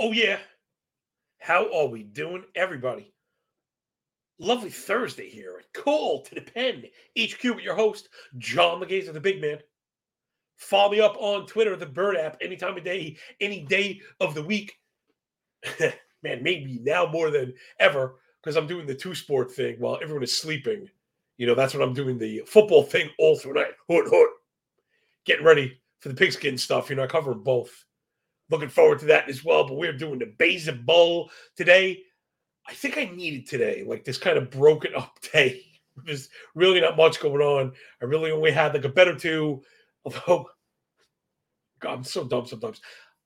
Oh, yeah. How are we doing, everybody? Lovely Thursday here at Call to the Pen HQ with your host, John Laghezza, the big man. Follow me up on Twitter, the Bird app, any time of day, any day of the week. man, maybe now more than ever because I'm doing the two sport thing while everyone is sleeping. You know, that's when I'm doing the football thing all through night. Hood, hood. Getting ready for the pigskin stuff. You know, I cover both. Looking forward to that as well. But we're doing the Bowl today. I think I needed today, like this kind of broken up day. There's really not much going on. I really only had like a bet or two. Although, God, I'm so dumb sometimes.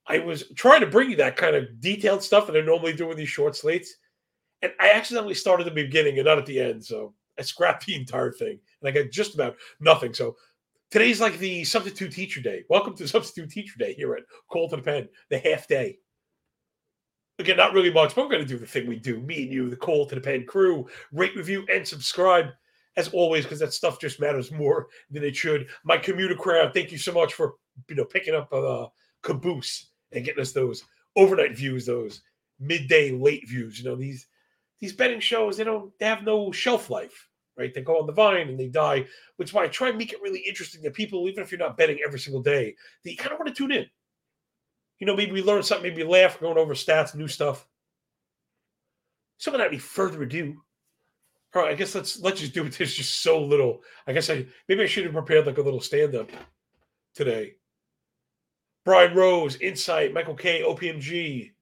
I was trying to bring you that kind of detailed stuff that I normally do in these short slates. And I accidentally started at the beginning and not at the end. So I scrapped the entire thing. And I got just about nothing. So today's like the substitute teacher day. Welcome to substitute teacher day here at Call to the Pen, the half day. Again, not really much, but we're going to do the thing we do. Me and you, the Call to the Pen crew, rate, review, and subscribe as always, because that stuff just matters more than it should. My commuter crowd, thank you so much for you know picking up a uh, caboose and getting us those overnight views, those midday late views. You know these these betting shows they don't they have no shelf life, right? They go on the vine and they die, which is why I try and make it really interesting that people, even if you're not betting every single day, that you kind of want to tune in. You know, maybe we learn something, maybe laugh, going over stats, new stuff. So without any further ado, all right, I guess let's let's just do it. There's just so little. I guess I maybe I should have prepared like a little stand up today. Brian Rose, Insight, Michael K, OPMG,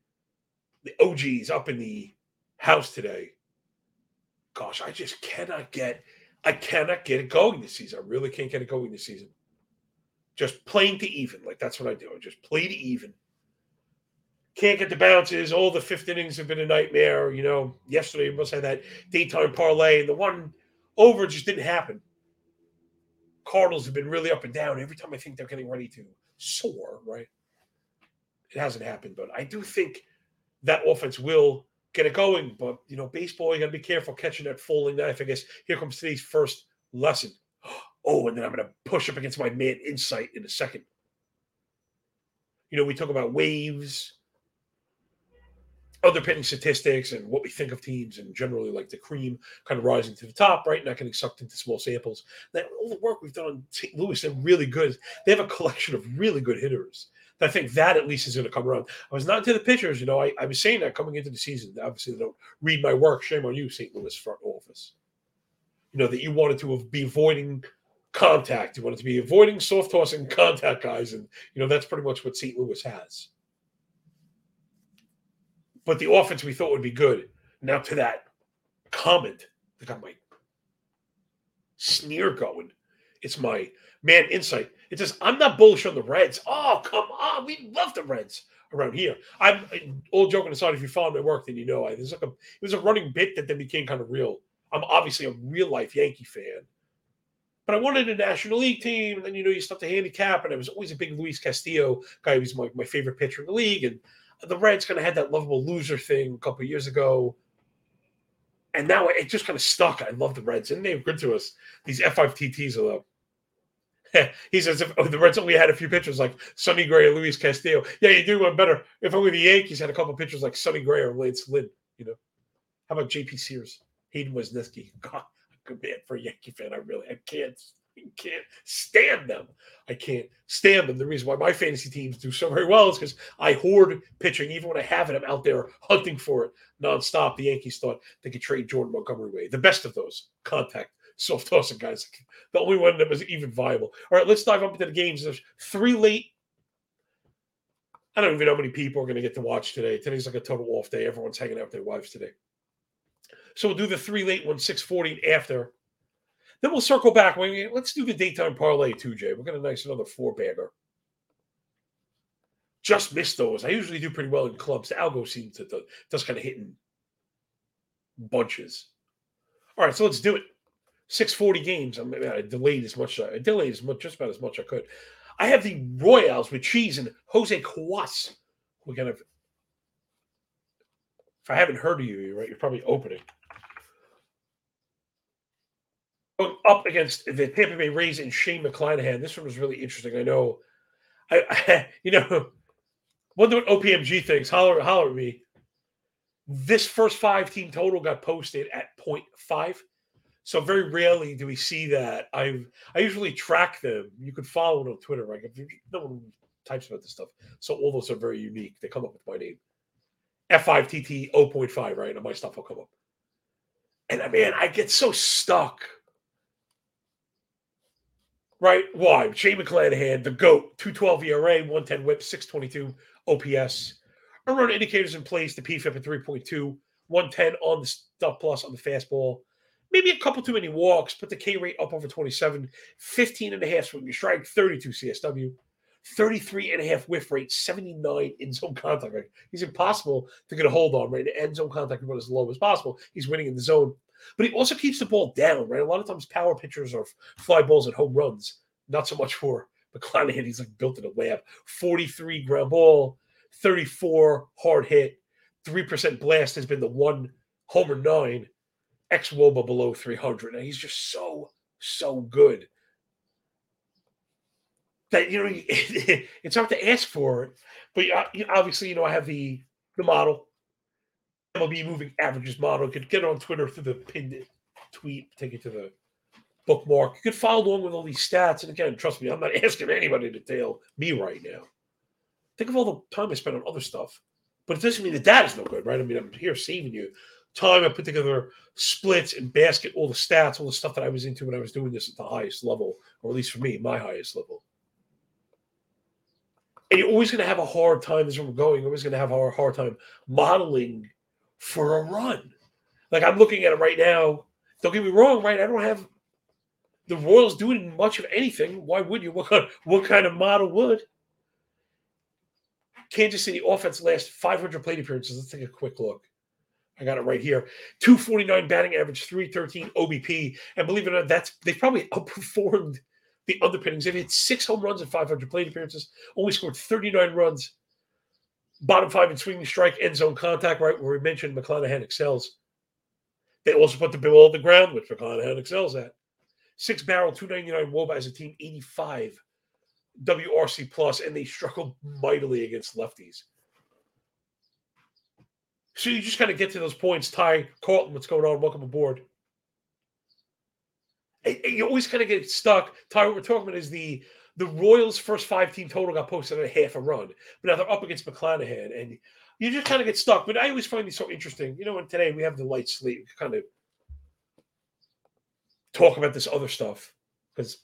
the OGs up in the house today. Gosh, I just cannot get I cannot get it going this season. I really can't get it going this season. Just playing to even. Like that's what I do. I just play to even. Can't get the bounces. All the fifth innings have been a nightmare. You know, yesterday we must have that daytime parlay, and the one over just didn't happen. Cardinals have been really up and down. Every time I think they're getting ready to soar, right? It hasn't happened, but I do think that offense will get it going. But you know, baseball, you got to be careful catching that falling knife. I guess here comes today's first lesson. Oh, and then I'm going to push up against my man insight in a second. You know, we talk about waves, other underpinning statistics, and what we think of teams, and generally like the cream kind of rising to the top, right? Not getting sucked into small samples. That all the work we've done on St. Louis, they're really good. They have a collection of really good hitters. I think that at least is going to come around. I was not into the pitchers, you know. I, I was saying that coming into the season. Obviously, they don't read my work. Shame on you, St. Louis front office. You know that you wanted to be avoiding contact. You wanted to be avoiding soft tossing contact guys, and you know that's pretty much what St. Louis has. But the offense we thought would be good. Now to that comment, I got my sneer going. It's my man insight. It says, I'm not bullish on the Reds. Oh, come on. We love the Reds around here. I'm all joking aside. If you follow my work, then you know I there's like a it was a running bit that then became kind of real. I'm obviously a real life Yankee fan. But I wanted a National League team, and then you know you start to handicap, and I was always a big Luis Castillo guy. He was my, my favorite pitcher in the league, and the Reds kind of had that lovable loser thing a couple years ago. And now it just kind of stuck. I love the Reds, and they're good to us. These F5TTs are he says if oh, the Reds only had a few pitchers like Sonny Gray or Luis Castillo, yeah, you do one better. If only the Yankees had a couple pitchers like Sonny Gray or Lance Lynn, you know. How about JP Sears, Hayden Wesneski? God, good man for a Yankee fan. I really, I can't, I can't stand them. I can't stand them. The reason why my fantasy teams do so very well is because I hoard pitching. Even when I have it, I'm out there hunting for it nonstop. The Yankees thought they could trade Jordan Montgomery away. The best of those contact soft tossing guys. The only one that was even viable. All right, let's dive up into the games. There's three late. I don't even know how many people are going to get to watch today. Today's like a total off day. Everyone's hanging out with their wives today. So we'll do the three late ones, 640 after. Then we'll circle back. Let's do the daytime parlay too, Jay. We're going to nice another four bagger. Just missed those. I usually do pretty well in clubs. The algo seems to just kind of hitting bunches. All right, so let's do it. 640 games. I, mean, I delayed as much. I delayed as much, just about as much I could. I have the Royals with cheese and Jose Cuas. We're gonna. If I haven't heard of you, you're right. You're probably opening. Going up against the Tampa Bay Rays and Shane McClanahan. This one was really interesting. I know, I, I you know, wonder what OPMG thinks. Holler, holler at me. This first five team total got posted at 0.5. So very rarely do we see that. I I usually track them. You can follow it on Twitter, right? No one types about this stuff. So all those are very unique. They come up with my name. F5TT 0.5, right? And my stuff will come up. And uh, man, I get so stuck. Right? Why? Shane McClanahan, the GOAT, 212 ERA, 110 whip, 622 OPS. Run indicators in place, the PFIP at 3.2, 110 on the stuff plus on the fastball. Maybe a couple too many walks, put the K rate up over 27, 15 and a half swing strike, 32 CSW. 33 and a half whiff rate, 79 in zone contact rate. He's impossible to get a hold on, right? The end zone contact rate as low as possible. He's winning in the zone, but he also keeps the ball down, right? A lot of times power pitchers are fly balls and home runs, not so much for McClanahan. He's like built in a lab. 43 ground ball, 34 hard hit, 3% blast has been the one homer nine, X Woba below 300. And he's just so, so good that you know it's hard to ask for it. But uh, obviously, you know, I have the the model, MLB moving averages model. You could get it on Twitter through the pinned tweet, take it to the bookmark. You could follow along with all these stats. And again, trust me, I'm not asking anybody to tell me right now. Think of all the time I spent on other stuff. But it doesn't mean the data's no good, right? I mean, I'm here saving you time. I put together splits and basket, all the stats, all the stuff that I was into when I was doing this at the highest level, or at least for me, my highest level and you're always going to have a hard time as we're going. You're always going to have a hard time modeling for a run. Like I'm looking at it right now. Don't get me wrong, right? I don't have the Royals doing much of anything. Why would you? What kind, what kind of model would? Kansas City offense last 500 plate appearances. Let's take a quick look. I got it right here. 249 batting average, 313 OBP. And believe it or not, that's they've probably outperformed the underpinnings. They've hit six home runs in 500 plate appearances, only scored 39 runs. Bottom five in swinging strike, end zone contact, right where we mentioned McClanahan excels. They also put the ball on the ground, which McClanahan excels at. Six barrel, 299 Woba as a team, 85 WRC plus, and they struggled mightily against lefties. So you just kind of get to those points. Ty Carlton, what's going on? Welcome aboard you always kind of get stuck. Ty, what we're talking about is the the Royals' first five team total got posted at a half a run, but now they're up against McClanahan, and you just kind of get stuck. But I always find these so interesting. You know, and today we have the light sleep, kind of talk about this other stuff because.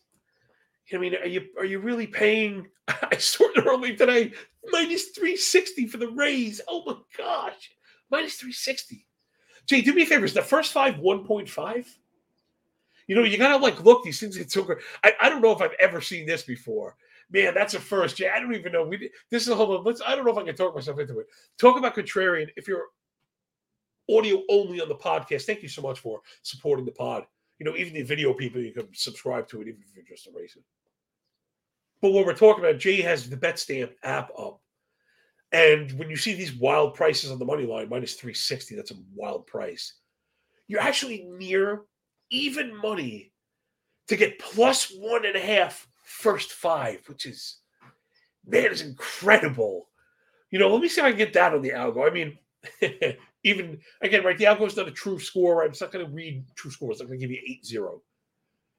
I mean, are you are you really paying? I sorted early today, minus three sixty for the Rays. Oh my gosh, minus three sixty. Jay, do me a favor. Is the first five one point five? You know, you gotta like look these things get so good. I, I don't know if I've ever seen this before. Man, that's a first. Jay. I don't even know. We this is a whole. Let's. I don't know if I can talk myself into it. Talk about contrarian. If you're audio only on the podcast, thank you so much for supporting the pod. You know, even the video people, you can subscribe to it, even if you're just a racer. But what we're talking about, Jay has the BetStamp app up. And when you see these wild prices on the money line, minus 360, that's a wild price. You're actually near even money to get plus one and a half first five, which is man, is incredible. You know, let me see if I can get that on the algo. I mean, even again, right? The algo is not a true score. Right? It's not going to read true scores. I'm going to give you eight zero.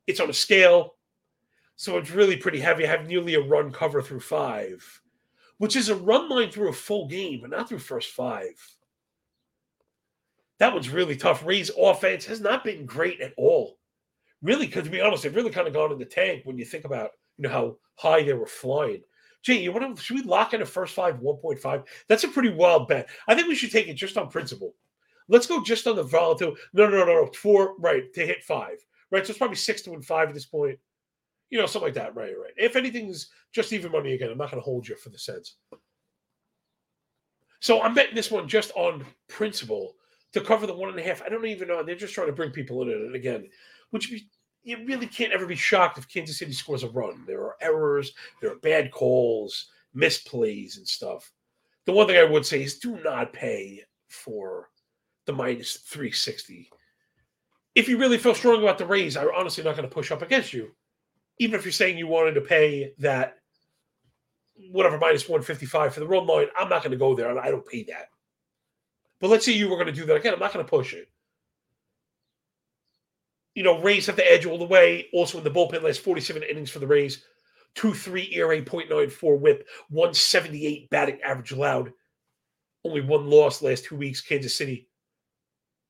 It's on a scale. So it's really pretty heavy. I have nearly a run cover through five, which is a run line through a full game, but not through first five that one's really tough. Ray's offense has not been great at all. Really, because to be honest, they've really kind of gone in the tank when you think about you know how high they were flying. Gee, you want to should we lock in a first five 1.5? That's a pretty wild bet. I think we should take it just on principle. Let's go just on the volatile. No, no, no, no. Four, right, to hit five. Right. So it's probably six to win five at this point. You know, something like that. Right, right. If anything's just even money again, I'm not going to hold you for the sense. So I'm betting this one just on principle to cover the one and a half. I don't even know. They're just trying to bring people in. And again, which you really can't ever be shocked if Kansas City scores a run. There are errors, there are bad calls, misplays, and stuff. The one thing I would say is do not pay for the minus 360. if you really feel strong about the Rays, I'm honestly not going to push up against you. Even if you're saying you wanted to pay that whatever minus 155 for the run line, I'm not going to go there. I don't pay that. But let's say you were going to do that again. I'm not going to push it. You know, Rays have the edge all the way. Also in the bullpen, last 47 innings for the Rays. 2 3 ERA, 0.94 whip, 178 batting average allowed. Only one loss last two weeks. Kansas City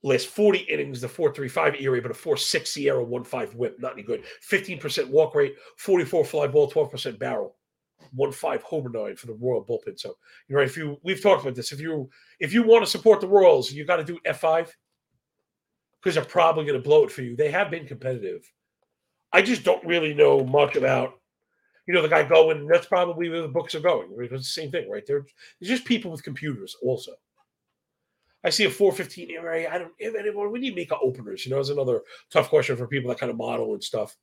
last 40 innings, the 4.35 ERA, but a 4.6 SIERA, 1.5 whip, not any good. 15% walk rate, 44 fly ball, 12% barrel, 1.5 homer nine for the Royal bullpen. So, you know, if you we've talked about this, if you if you want to support the Royals, you got to do F5 because they're probably going to blow it for you. They have been competitive. I just don't really know much about you know, the guy going, that's probably where the books are going. It's the same thing, right? They're, they're just people with computers also. I see a 415 ERA. I don't have anyone. We need make openers. You know, it's another tough question for people that kind of model and stuff.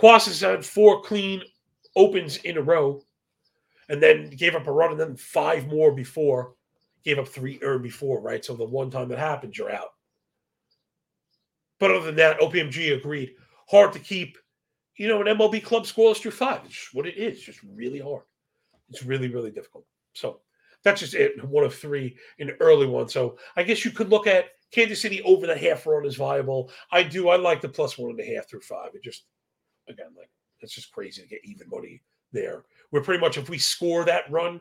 Cuas has had four clean opens in a row and then gave up a run and then five more before. Gave up three or before, right? So the one time that happens, you're out. But other than that, OPMG agreed. Hard to keep, you know, an MLB club scoreless through five. It's what it is. Just really hard. It's really, really difficult. So that's just it. One of three in early one. So I guess you could look at Kansas City over the half run is viable. I do. I like the plus one and a half through five. It just again like it's just crazy to get even money there. We're pretty much if we score that run,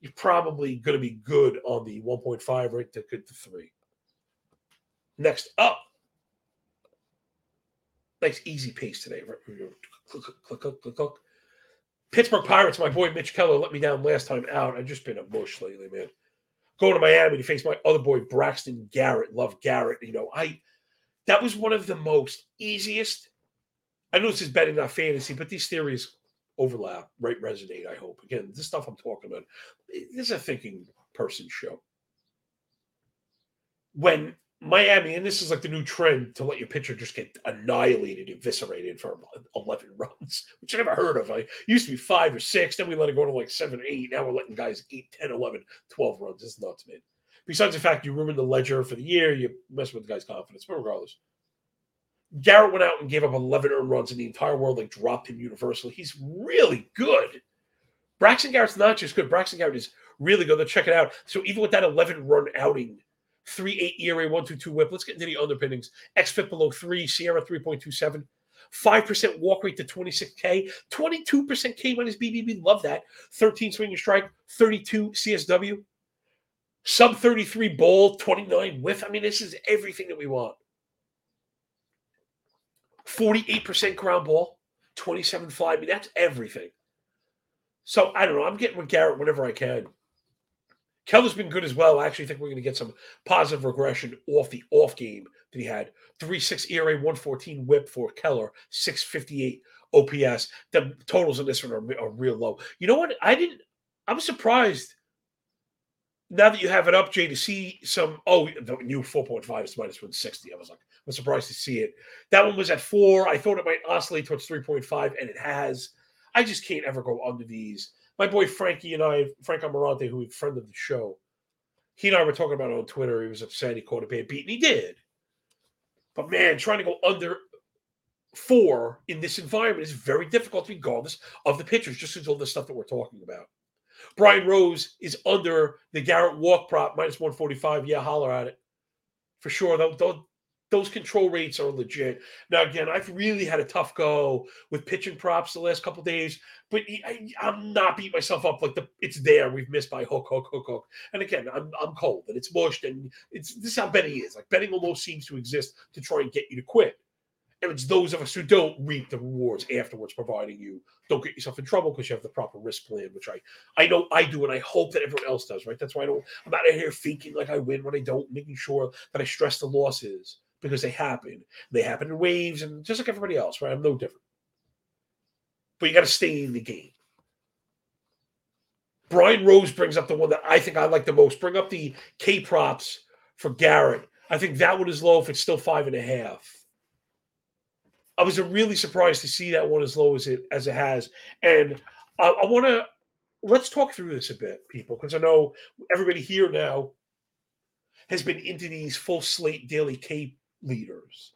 you're probably going to be good on the 1.5 right to good to three. Next up, nice easy pace today. Click, click, click, click, click. Pittsburgh Pirates, my boy Mitch Keller let me down last time out. I've just been a mush lately, man. Going to Miami to face my other boy Braxton Garrett. Love Garrett. You know, I that was one of the most easiest. I know this is betting, not fantasy, but these theories overlap, right? Resonate. I hope. Again, this stuff I'm talking about. This is a thinking person show. When Miami, and this is like the new trend to let your pitcher just get annihilated, eviscerated for 11 runs, which I never heard of. I used to be five or six, then we let it go to like seven or eight. Now we're letting guys 8, 10, 11, 12 runs. It's nuts, man. Besides the fact you ruined the ledger for the year, you mess with the guy's confidence. But regardless, Garrett went out and gave up 11 earned runs, and the entire world like dropped him universally. He's really good. Braxton Garrett's not just good. Braxton Garrett is really good. Let's check it out. So even with that 11 run outing, three eight ERA, one two two whip. Let's get into the underpinnings. XFIP below three, SIERA 3.27. 5% walk rate to 26K, 22% K minus BBB. Love that. 13 swing and strike, 32 CSW, sub 33 bowl, 29 whiff. I mean, this is everything that we want. 48% ground ball, 27 fly. I mean, that's everything. So I don't know. I'm getting with Garrett whenever I can. Keller's been good as well. I actually think we're going to get some positive regression off the off game that he had. 3 6 ERA, 114 whip for Keller, 658 OPS. The totals in this one are, are real low. You know what? I didn't, I'm surprised now that you have it up, Jay, to see some. Oh, the new 4.5 is minus 160. I was like, I'm surprised to see it. That one was at four. I thought it might oscillate towards 3.5, and it has. I just can't ever go under these my boy Frankie and I, Frank Amarante, who a friend of the show, he and I were talking about it on Twitter. He was upset he caught a bad beat, and he did. But man, trying to go under four in this environment is very difficult, regardless of the pitchers, just as all the stuff that we're talking about. Brian Rose is under the Garrett walk prop, minus 145. Yeah, holler at it. For sure. They'll, those control rates are legit. Now, again, I've really had a tough go with pitching props the last couple days, but I, am not beating myself up like the it's there. We've missed by hook, hook, hook, hook. And again, I'm, I'm cold and it's mushed, and it's this is how betting is. Like betting almost seems to exist to try and get you to quit. And it's those of us who don't reap the rewards afterwards, providing you don't get yourself in trouble because you have the proper risk plan, which I I know I do, and I hope that everyone else does. Right? That's why I don't. I'm out of here faking like I win when I don't, making sure that I stress the losses because they happen. They happen in waves and just like everybody else, right? I'm no different. But you got to stay in the game. Brian Rose brings up the one that I think I like the most. Bring up the K props for Garrett. I think that one is low if it's still five and a half. I was really surprised to see that one as low as it as it has, and I, I want to let's talk through this a bit, people, because I know everybody here now has been into these full slate daily K leaders.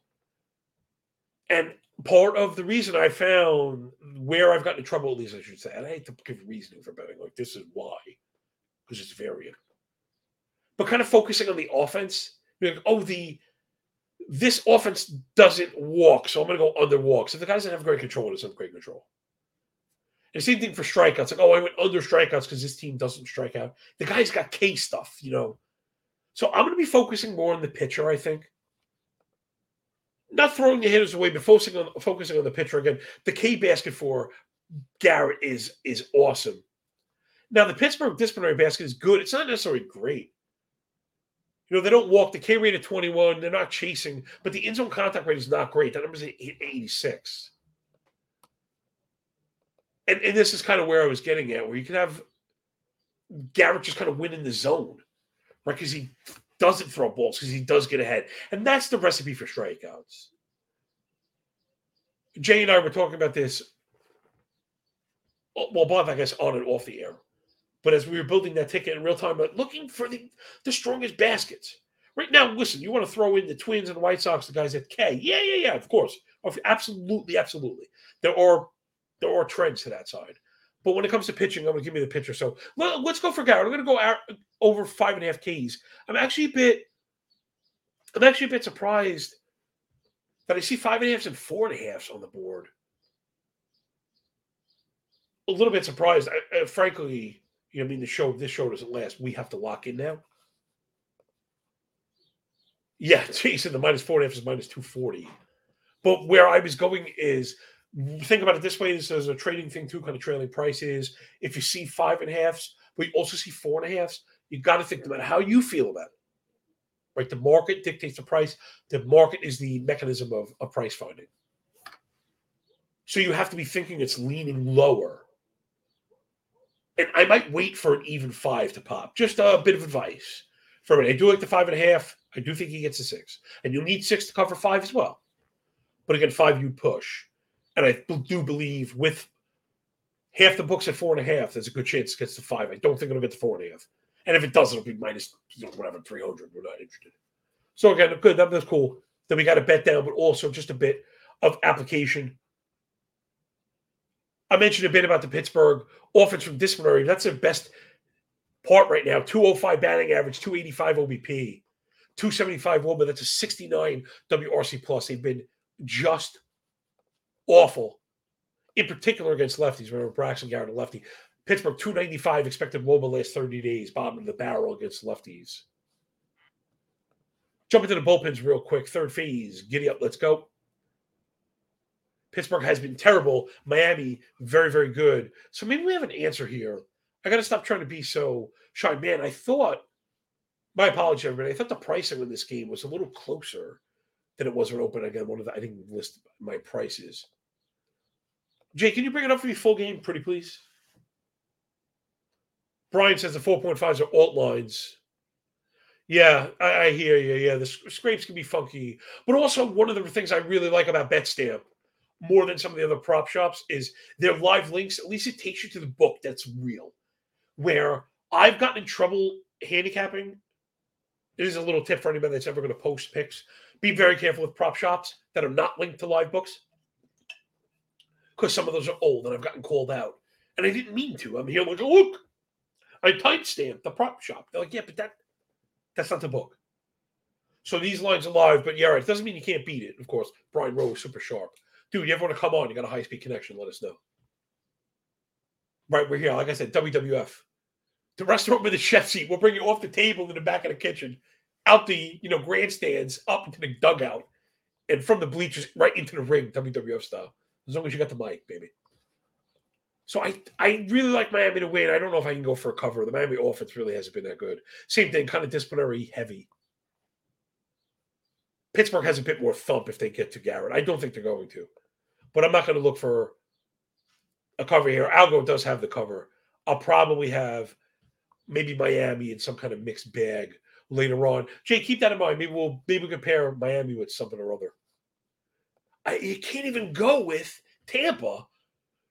And part of the reason I found where I've gotten in trouble, at least I should say, and I hate to give reasoning for betting, like this is why, because it's variant. But kind of focusing on the offense, like, oh, the this offense doesn't walk, so I'm going to go under walks. If the guy doesn't have great control, it doesn't have great control. And same thing for strikeouts. Like, oh, I went under strikeouts because this team doesn't strike out. The guy's got K stuff, you know. So I'm going to be focusing more on the pitcher, I think. Not throwing the hitters away, but focusing on focusing on the pitcher again. The K basket for Garrett is is awesome. Now the Pittsburgh disciplinary basket is good. It's not necessarily great. You know, they don't walk. The K rate of 21. They're not chasing, but the in zone contact rate is not great. That number's 86 and, and this is kind of where I was getting at, where you can have Garrett just kind of win in the zone, right? Because he doesn't throw balls, because he does get ahead. And that's the recipe for strikeouts. Jay and I were talking about this, uh, well, both, I guess, on and off the air. But as we were building that ticket in real time, but looking for the, the strongest baskets. Right now, listen, you want to throw in the Twins and the White Sox, the guys at K. Yeah, yeah, yeah, of course. Absolutely, absolutely. There are there are trends to that side. But when it comes to pitching, I'm going to give me the pitcher. So let, us go for Garrett. I'm going to go out over five and a half Ks. I'm actually a bit, I'm actually a bit surprised that I see five and a halfs and four and a halfs on the board. A little bit surprised. I, I, frankly, you know, I mean, the show, this show doesn't last. We have to lock in now. Yeah, Jason, the minus four and a half is minus 240. But where I was going is think about it this way: this is a trading thing too, kind of trailing prices. If you see five and a halfs, but you also see four and a halfs, you got to think about how you feel about it. Right, the market dictates the price. The market is the mechanism of, of price finding. So you have to be thinking it's leaning lower. And I might wait for an even five to pop. Just a bit of advice. For me, I do like the five and a half. I do think he gets a six. And you'll need six to cover five as well. But again, five you push. And I do believe with half the books at four and a half, there's a good chance it gets to five. I don't think it'll get to four and a half. And if it does, it'll be minus you know, whatever, 300. We're not interested. So again, good. That, that's cool. Then we got a bet down, but also just a bit of application. I mentioned a bit about the Pittsburgh offense from disciplinary. That's their best part right now. 205 batting average, 285 OBP, 275 WOBA. That's a 69 WRC plus. They've been just awful, in particular against lefties. Remember, Braxton Garrett, a lefty. Pittsburgh 295 expected WOBA last 30 days, bottom of the barrel against lefties. Jump into the bullpens real quick. Third phase, giddy up, let's go. Pittsburgh has been terrible. Miami, very, very good. So maybe we have an answer here. I got to stop trying to be so shy. Man, I thought, my apology, everybody. I thought the pricing in this game was a little closer than it was when open. Again, one of the, I think, list my prices. Jay, can you bring it up for me full game, pretty please? Brian says the 4.5s are alt lines. Yeah, I, I, hear you. Yeah, the scrapes can be funky. But also, one of the things I really like about BetStamp more than some of the other prop shops is their live links. At least it takes you to the book that's real. Where I've gotten in trouble handicapping. It is a little tip for anybody that's ever going to post picks. Be very careful with prop shops that are not linked to live books because some of those are old and I've gotten called out. And I didn't mean to. I'm here I'm like, look, I timestamped the prop shop. They're like, yeah, but that that's not the book. So these lines are live, but yeah, right. It doesn't mean you can't beat it. Of course, Brian Rowe is super sharp. Dude, you ever want to come on? You got a high speed connection? Let us know. Right, we're here. Like I said, WWF. The restaurant with the chef seat. We'll bring you off the table in the back of the kitchen, out the you know grandstands, up into the dugout, and from the bleachers right into the ring, WWF style as long as you got the mic, baby. So I I really like Miami to win. I don't know if I can go for a cover. The Miami offense really hasn't been that good. Same thing, kind of disciplinary heavy. Pittsburgh has a bit more thump if they get to Garrett. I don't think they're going to, but I'm not going to look for a cover here. Algo does have the cover. I'll probably have maybe Miami in some kind of mixed bag later on. Jay, keep that in mind. Maybe we'll maybe we'll compare Miami with something or other. I, you can't even go with Tampa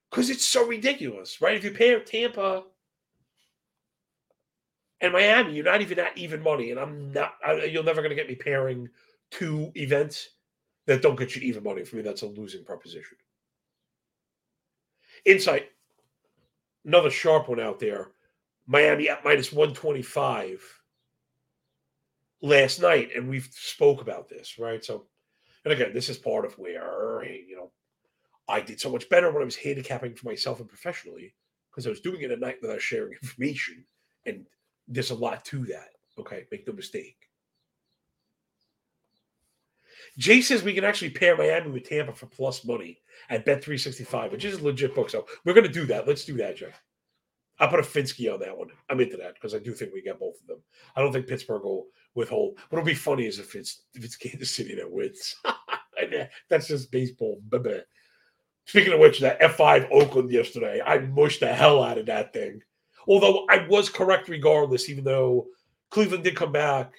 because it's so ridiculous, right? If you pair Tampa and Miami, you're not even at even money, and I'm not. You're never going to get me pairing two events. that don't get you even money. For me, that's a losing proposition. Insight, another sharp one out there. Miami at minus 125 last night, and we've spoke about this, right? So, and again, this is part of where you know I did so much better when I was handicapping for myself and professionally because I was doing it at night without sharing information, and there's a lot to that. Okay, make no mistake. Jay says we can actually pair Miami with Tampa for plus money at Bet365, which is a legit book. So we're going to do that. Let's do that, Jay. I'll put a Finsky on that one. I'm into that because I do think we get both of them. I don't think Pittsburgh will withhold. What'll be funny is if it's if it's Kansas City that wins. That's just baseball. Speaking of which, that F5 Oakland yesterday, I mushed the hell out of that thing. Although I was correct regardless, even though Cleveland did come back.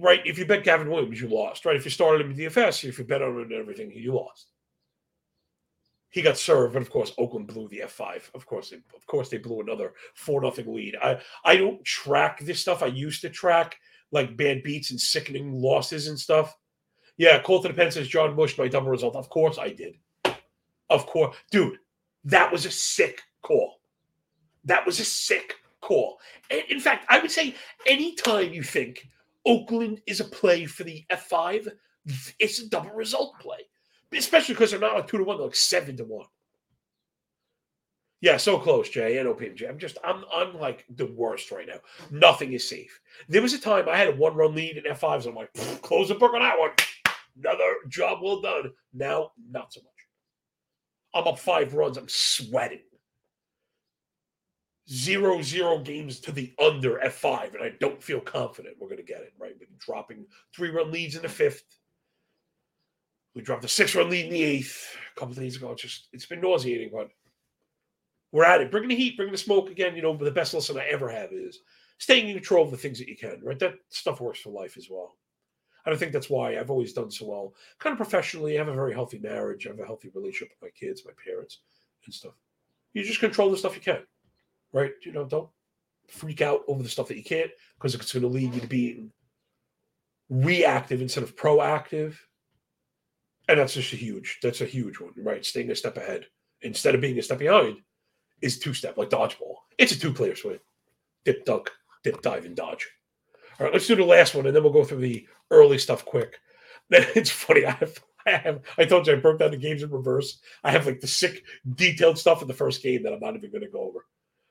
Right, if you bet Gavin Williams, you lost. Right, if you started him in DFS, if you bet on him and everything, you lost he got served, but of course Oakland blew the F five. Of course, they, of course they blew another four nothing lead. I I don't track this stuff. I used to track like bad beats and sickening losses and stuff. Yeah, Colton the Pen says John Bush by double result. Of course I did. Of course, dude, that was a sick call. That was a sick call. And in fact, I would say anytime you think Oakland is a play for the F five, it's a double result play especially because they're not like two to one, they're like seven to one. Yeah, so close, Jay. And OPMG. I'm just, I'm, I'm like the worst right now. Nothing is safe. There was a time I had a one run lead in F5s. I'm like, close the book on that one. Another job well done. Now, not so much. I'm up five runs. I'm sweating. Zero, zero games to the under F5, and I don't feel confident we're going to get it, right? We're dropping three run leads in the fifth we dropped a six run lead in the eighth a couple of days ago. Just it's been nauseating, but we're at it. Bringing the heat, bringing the smoke again. You know, but the best lesson I ever have is staying in control of the things that you can. Right, that stuff works for life as well. And I think that's why I've always done so well, kind of professionally. I have a very healthy marriage. I have a healthy relationship with my kids, my parents, and stuff. You just control the stuff you can, right? You know, don't freak out over the stuff that you can't because it's going to lead you to being reactive instead of proactive and that's just a huge, that's a huge one, right? Staying a step ahead instead of being a step behind is two step, like dodgeball. It's a two player swing. dip dunk dip, dive, and dodge. All right, let's do the last one, and then we'll go through the early stuff quick. It's funny. I have, I have, I told you I broke down the games in reverse. I have like the sick, detailed stuff in the first game that I'm not even going to go over.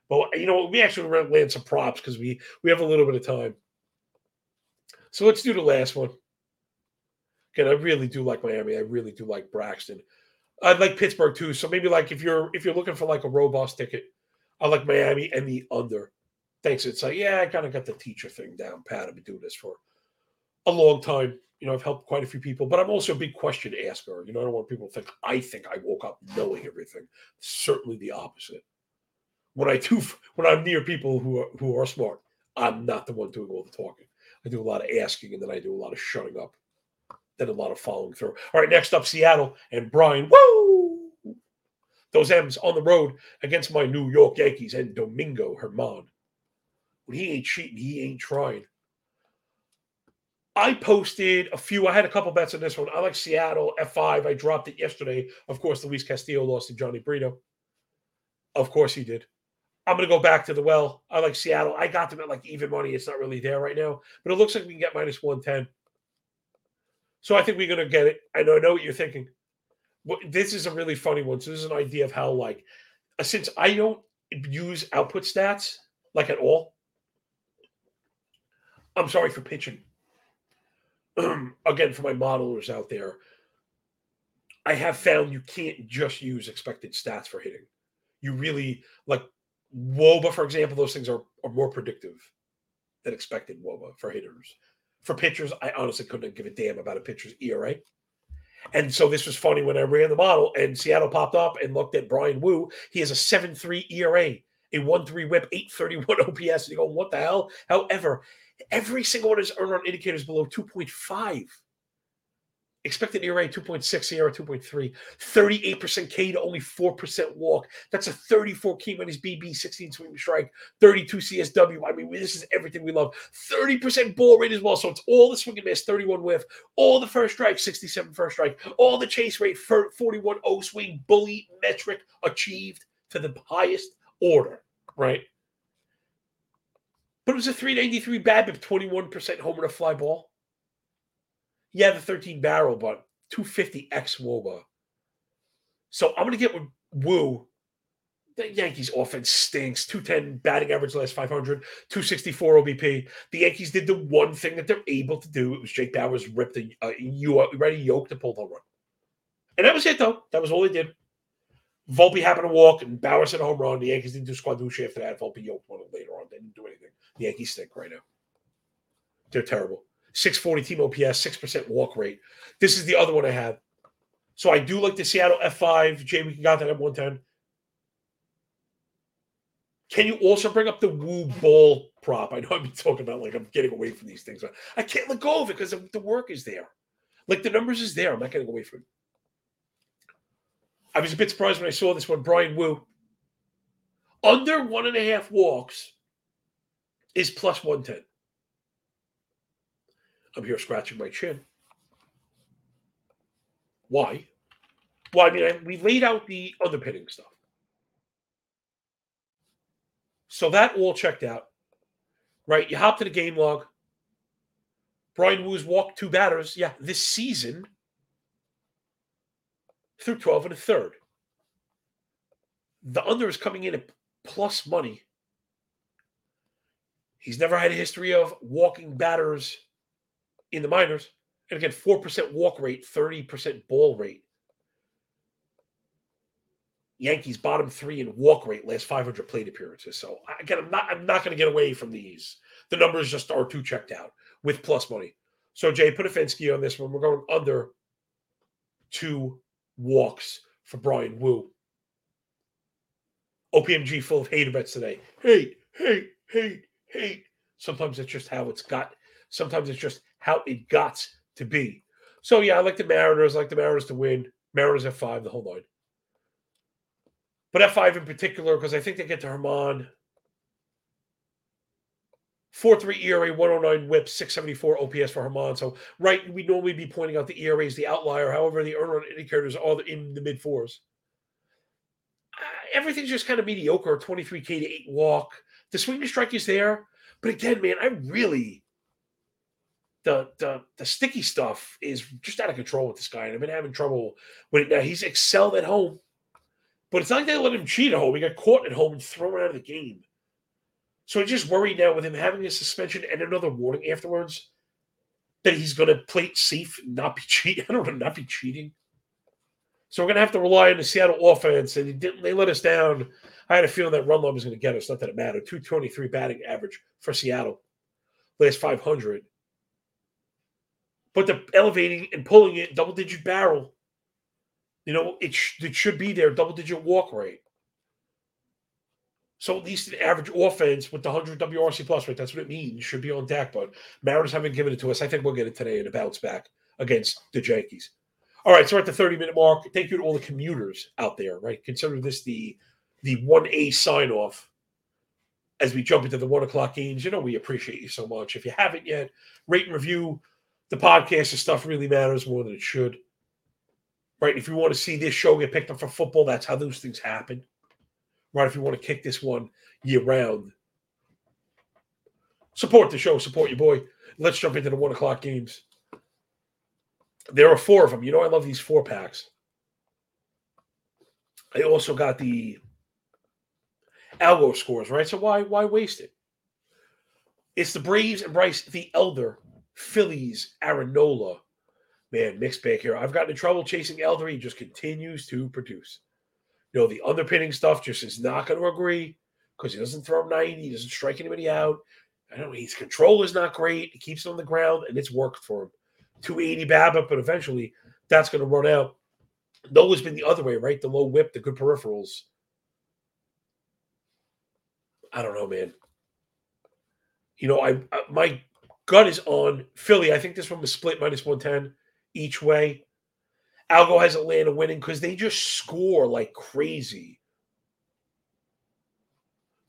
But you know, we actually land some props because we we have a little bit of time. So let's do the last one. Again, I really do like Miami. I really do like Braxton. I like Pittsburgh too. So maybe like if you're if you're looking for like a robust ticket, I like Miami and the under. Thanks. It's like, yeah, I kind of got the teacher thing down pat. I've been doing this for a long time. You know, I've helped quite a few people, but I'm also a big question asker. You know, I don't want people to think I think I woke up knowing everything. Certainly the opposite. When I do when I'm near people who are who are smart, I'm not the one doing all the talking. I do a lot of asking and then I do a lot of shutting up than a lot of following through. All right, next up, Seattle and Brian. Woo! Those M's on the road against my New York Yankees and Domingo Germán. When he ain't cheating, he ain't trying. I posted a few. I had a couple bets on this one. I like Seattle F5. I dropped it yesterday. Of course, Luis Castillo lost to Jhony Brito. Of course, he did. I'm going to go back to the well. I like Seattle. I got them at like even money. It's not really there right now, but it looks like we can get minus 110. So I think we're going to get it. I know, I know what you're thinking. This is a really funny one. So this is an idea of how, like, uh, since I don't use output stats like at all, I'm sorry for pitching. Again, for my modelers out there, I have found you can't just use expected stats for hitting. You really like WOBA, for example, those things are, are more predictive than expected WOBA for hitters for pitchers, I honestly couldn't give a damn about a pitcher's ERA. And so this was funny when I ran the model and Seattle popped up and looked at Brian Woo. He has a 7-3 ERA, a 1-3 whip, 831 OPS. And you go, what the hell? However, every single one of his earned run indicators below 2.5. Expected ERA 2.6, ERA 2.3, 38% K to only 4% walk. That's a 34 key on his BB, 16 swing strike, 32 CSW. I mean, this is everything we love. 30% ball rate as well. So it's all the swing and miss, 31 whiff, all the first strike, 67 first strike, all the chase rate, 41 O swing, bully metric achieved to the highest order, right? But it was a 393 BABIP, 21% home run a fly ball. Yeah, the 13 barrel, but 250 X Woba. So I'm going to get with Woo. The Yankees offense stinks. 210 batting average last 500, 264 OBP. The Yankees did the one thing that they're able to do. It was Jake Bauers ripped a uh, you ready yoke to pull the run. And that was it, though. That was all they did. Volpe happened to walk, and Bauers hit a home run. The Yankees didn't do Squaducci after that. Volpe yoked one later on. They didn't do anything. The Yankees stink right now. They're terrible. 640 team OPS, 6% walk rate. This is the other one I have. So I do like the Seattle F5. Jay, we got that at 110. Can you also bring up the Woo Ball prop? I know I've been talking about like I'm getting away from these things, but I can't let go of it because the work is there. Like the numbers is there. I'm not getting away from it. I was a bit surprised when I saw this one. Brian Woo. Under one and a half walks is plus 110. I'm here scratching my chin. Why? Well, I mean, I, we laid out the underpinning stuff. So that all checked out, right? You hop to the game log. Brian Woo's walked two batters, yeah, this season through 12 and a third. The under is coming in at plus money. He's never had a history of walking batters in the minors. And again, 4% walk rate, 30% ball rate. Yankees bottom three in walk rate last 500 plate appearances. So again, I'm not I'm not going to get away from these. The numbers just are too checked out with plus money. So Jay, put a Fensky on this one. We're going under two walks for Brian Woo. OPMG full of hater bets today. Hate, hate, hate, hate. Sometimes it's just how it's got. Sometimes it's just how it got to be. So yeah, I like the Mariners. I like the Mariners to win. Mariners at five, the whole nine. But at five in particular, because I think they get to Germán. 4 3 ERA, 109 whip, 674 OPS for Germán. So, right, we normally be pointing out the ERA is the outlier. However, the earn run indicators are in the mid fours. Uh, everything's just kind of mediocre 23K to 8 walk. The swing and strike is there. But again, man, I really the the the sticky stuff is just out of control with this guy. And I've been having trouble with it now. He's excelled at home, but it's not like they let him cheat at home. He got caught at home and thrown out of the game. So I'm just worried now with him having a suspension and another warning afterwards that he's going to play safe, not be cheating. I don't know, not be cheating. So we're going to have to rely on the Seattle offense, and didn't, they let us down. I had a feeling that run line was going to get us. Not that it mattered. 223 batting average for Seattle. Last 500 but the elevating and pulling it double digit barrel. You know, it, sh- it should be there, double digit walk rate. So at least the average offense with the 100 WRC plus rate, that's what it means, should be on deck. But Mariners haven't given it to us. I think we'll get it today in a bounce back against the Yankees. All right, so we're at the 30 minute mark. Thank you to all the commuters out there, right? Consider this the the 1A sign off as we jump into the one o'clock games. You know, we appreciate you so much. If you haven't yet, rate and review the podcast and stuff really matters more than it should. Right? If you want to see this show get picked up for football, that's how those things happen. Right? If you want to kick this one year round, support the show, support your boy. Let's jump into the one o'clock games. There are four of them. You know, I love these four packs. I also got the algo scores, right? So why why waste it? It's the Braves and Bryce the Elder Phillies, Aaron Nola. Man, mixed bag here. I've gotten in trouble chasing Elder. He just continues to produce. You know, the underpinning stuff just is not going to agree because he doesn't throw 90. He doesn't strike anybody out. I don't know. His control is not great. He keeps it on the ground, and it's worked for him. 280 BABIP, but eventually that's going to run out. Nola's been the other way, right? The low whip, the good peripherals. I don't know, man. You know, I, I my gut is on Philly. I think this one was split minus 110. each way. Algo has Atlanta winning because they just score like crazy.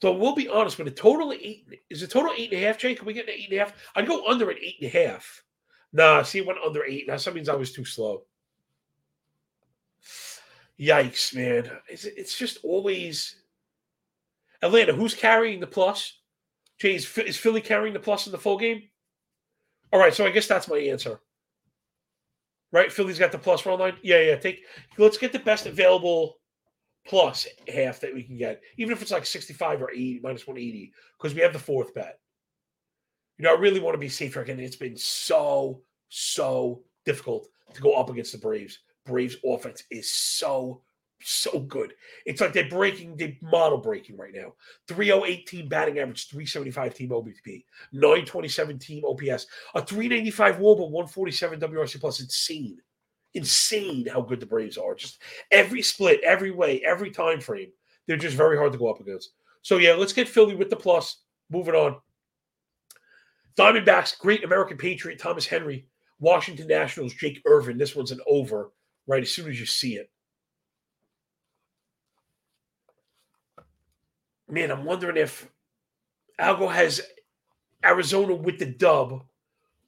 So we'll be honest, with a total eight is a total eight and a half, Jay? Can we get an eight and a half? I'd go under at eight and a half. Nah, see, it went under eight. Now, that means I was too slow. Yikes, man. It's, it's just always Atlanta. Who's carrying the plus? Jay, is, is Philly carrying the plus in the full game? All right, so I guess that's my answer. Right? Philly's got the plus run line. Yeah, yeah. Take let's get the best available plus half that we can get, even if it's like 65 or 80 minus 180, because we have the fourth bet. You know, I really want to be safer again. And it's been so, so difficult to go up against the Braves. Braves offense is so, so good. It's like they're breaking, they model breaking right now. 308 team batting average, 375 team OBP, 927 team OPS, a 395 WOBA, 147 WRC plus. Insane insane how good the Braves are. Just every split, every way, every time frame, they're just very hard to go up against. So yeah, let's get Philly with the plus. Moving on. Diamondbacks, great American Patriot Thomas Henry, Washington Nationals, Jake Irvin. This one's an over, right? As soon as you see it. Man, I'm wondering if Algo has Arizona with the dub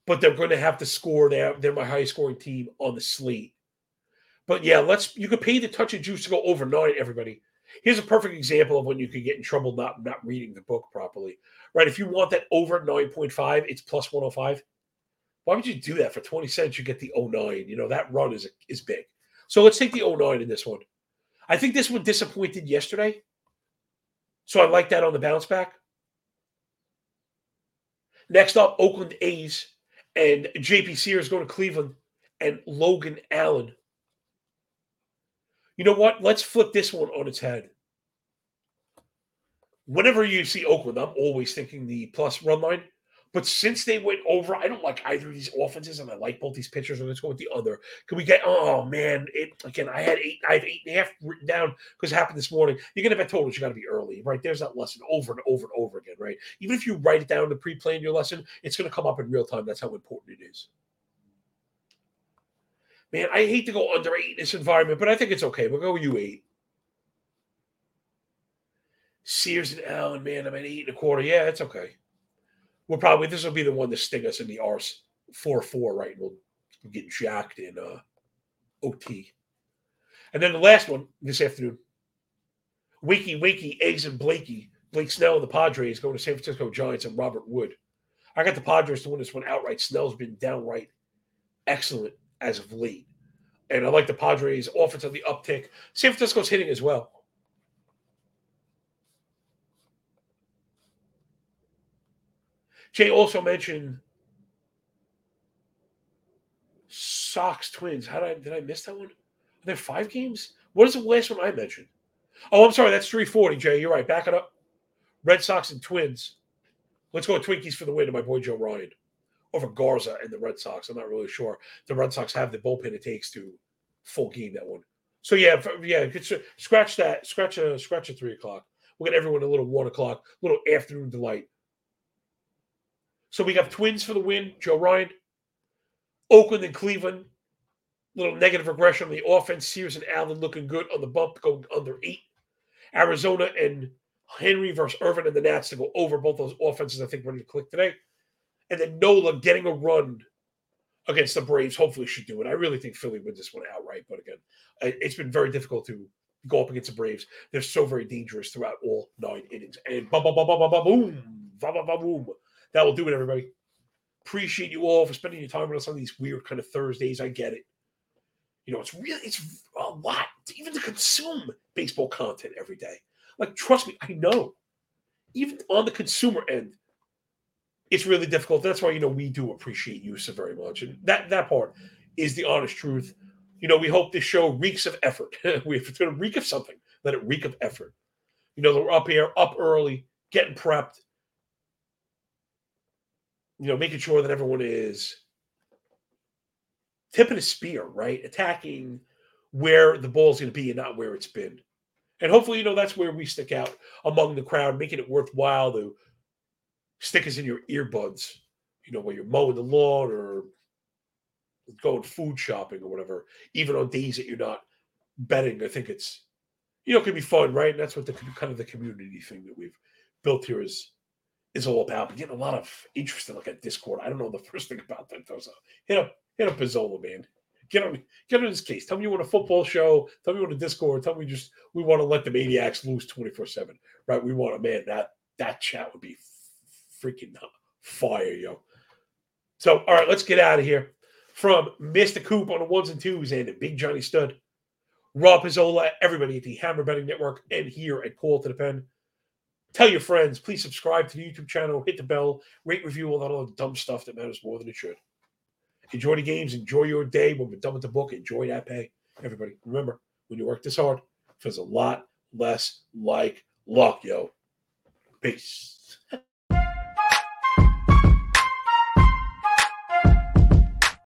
but they're going to have to score. They're, they're my highest scoring team on the slate. But yeah, let's you could pay the touch of juice to go over nine, everybody. Here's a perfect example of when you could get in trouble not not reading the book properly. Right? If you want that over 9.5, it's plus 105. Why would you do that for 20 cents? You get the 09. You know, that run is is big. So let's take the 09 in this one. I think this one disappointed yesterday. So I like that on the bounce back. Next up, Oakland A's and JP Sears going to Cleveland and Logan Allen. You know what? Let's flip this one on its head. Whenever you see Oakland, I'm always thinking the plus run line. But since they went over, I don't like either of these offenses, and I like both these pitchers. And let's go with the other. Can we get? Oh man, it again. I had eight. I have eight and a half written down because it happened this morning. You're gonna bet totals. You got to be early, right? There's that lesson over and over and over again, right? Even if you write it down to pre-plan your lesson, it's gonna come up in real time. That's how important it is. Man, I hate to go under eight in this environment, but I think it's okay. We'll go you eight. Sears and Allen, man, I'm at eight and a quarter. Yeah, it's okay we'll probably this will be the one to sting us in the arse four four, right? We'll, we'll get jacked in uh, OT. And then the last one this afternoon, Wakey Wakey Eggs and Blakey, Blake Snell and the Padres going to San Francisco Giants and Robert Wood. I got the Padres to win this one outright. Snell's been downright excellent as of late. And I like the Padres offense on the uptick. San Francisco's hitting as well. Jay also mentioned Sox Twins. How did I did I miss that one? Are there five games? What is the last one I mentioned? Oh, I'm sorry. That's 340, Jay. You're right. Back it up. Red Sox and Twins. Let's go Twinkies for the win to my boy Joe Ryan over Garza and the Red Sox. I'm not really sure. The Red Sox have the bullpen it takes to full game that one. So yeah, yeah, scratch that. Scratch a scratch a three o'clock. We'll get everyone a little one o'clock, little afternoon delight. So we got Twins for the win, Joe Ryan. Oakland and Cleveland, little negative regression on the offense. Sears and Allen looking good on the bump, going under eight. Arizona and Henry versus Irvin and the Nats to go over both those offenses. I think ready to click today. And then Nola getting a run against the Braves. Hopefully, should do it. I really think Philly wins this one outright. But again, it's been very difficult to go up against the Braves. They're so very dangerous throughout all nine innings. And boom, boom, boom, boom, boom, boom, boom, boom. That will do it, everybody. Appreciate you all for spending your time with us on these weird kind of Thursdays. I get it. You know, it's really it's a lot even to consume baseball content every day. Like, trust me, I know. Even on the consumer end, it's really difficult. That's why you know we do appreciate you so very much, and that that part is the honest truth. You know, we hope this show reeks of effort. if it's going to reek of something, let it reek of effort. You know, that we're up here, up early, getting prepped, you know, making sure that everyone is tipping a spear, right? Attacking where the ball is going to be and not where it's been. And hopefully, you know, that's where we stick out among the crowd, making it worthwhile to stick us in your earbuds, you know, while you're mowing the lawn or going food shopping or whatever, even on days that you're not betting. I think it's you know it can be fun, right? And that's what the kind of the community thing that we've built here is is all about. Getting a lot of interest in like a Discord. I don't know the first thing about that though. So hit up hit up Pizzola, man. Get on get on his case. Tell me you want a football show. Tell me you want a Discord. Tell me just we want to let the maniacs lose 24-7. Right? We want a man that that chat would be freaking fire, yo. So all right, let's get out of here. From Mr. Coop on the ones and twos and Big Johnny Stud. Rob Pizzola, everybody at the Hammer Betting Network, and here at Call to the Pen. Tell your friends, please subscribe to the YouTube channel, hit the bell, rate, review, all that other dumb stuff that matters more than it should. Enjoy the games, enjoy your day. When we're done with the book, enjoy that pay. Everybody, remember, when you work this hard, feels a lot less like luck, yo. Peace.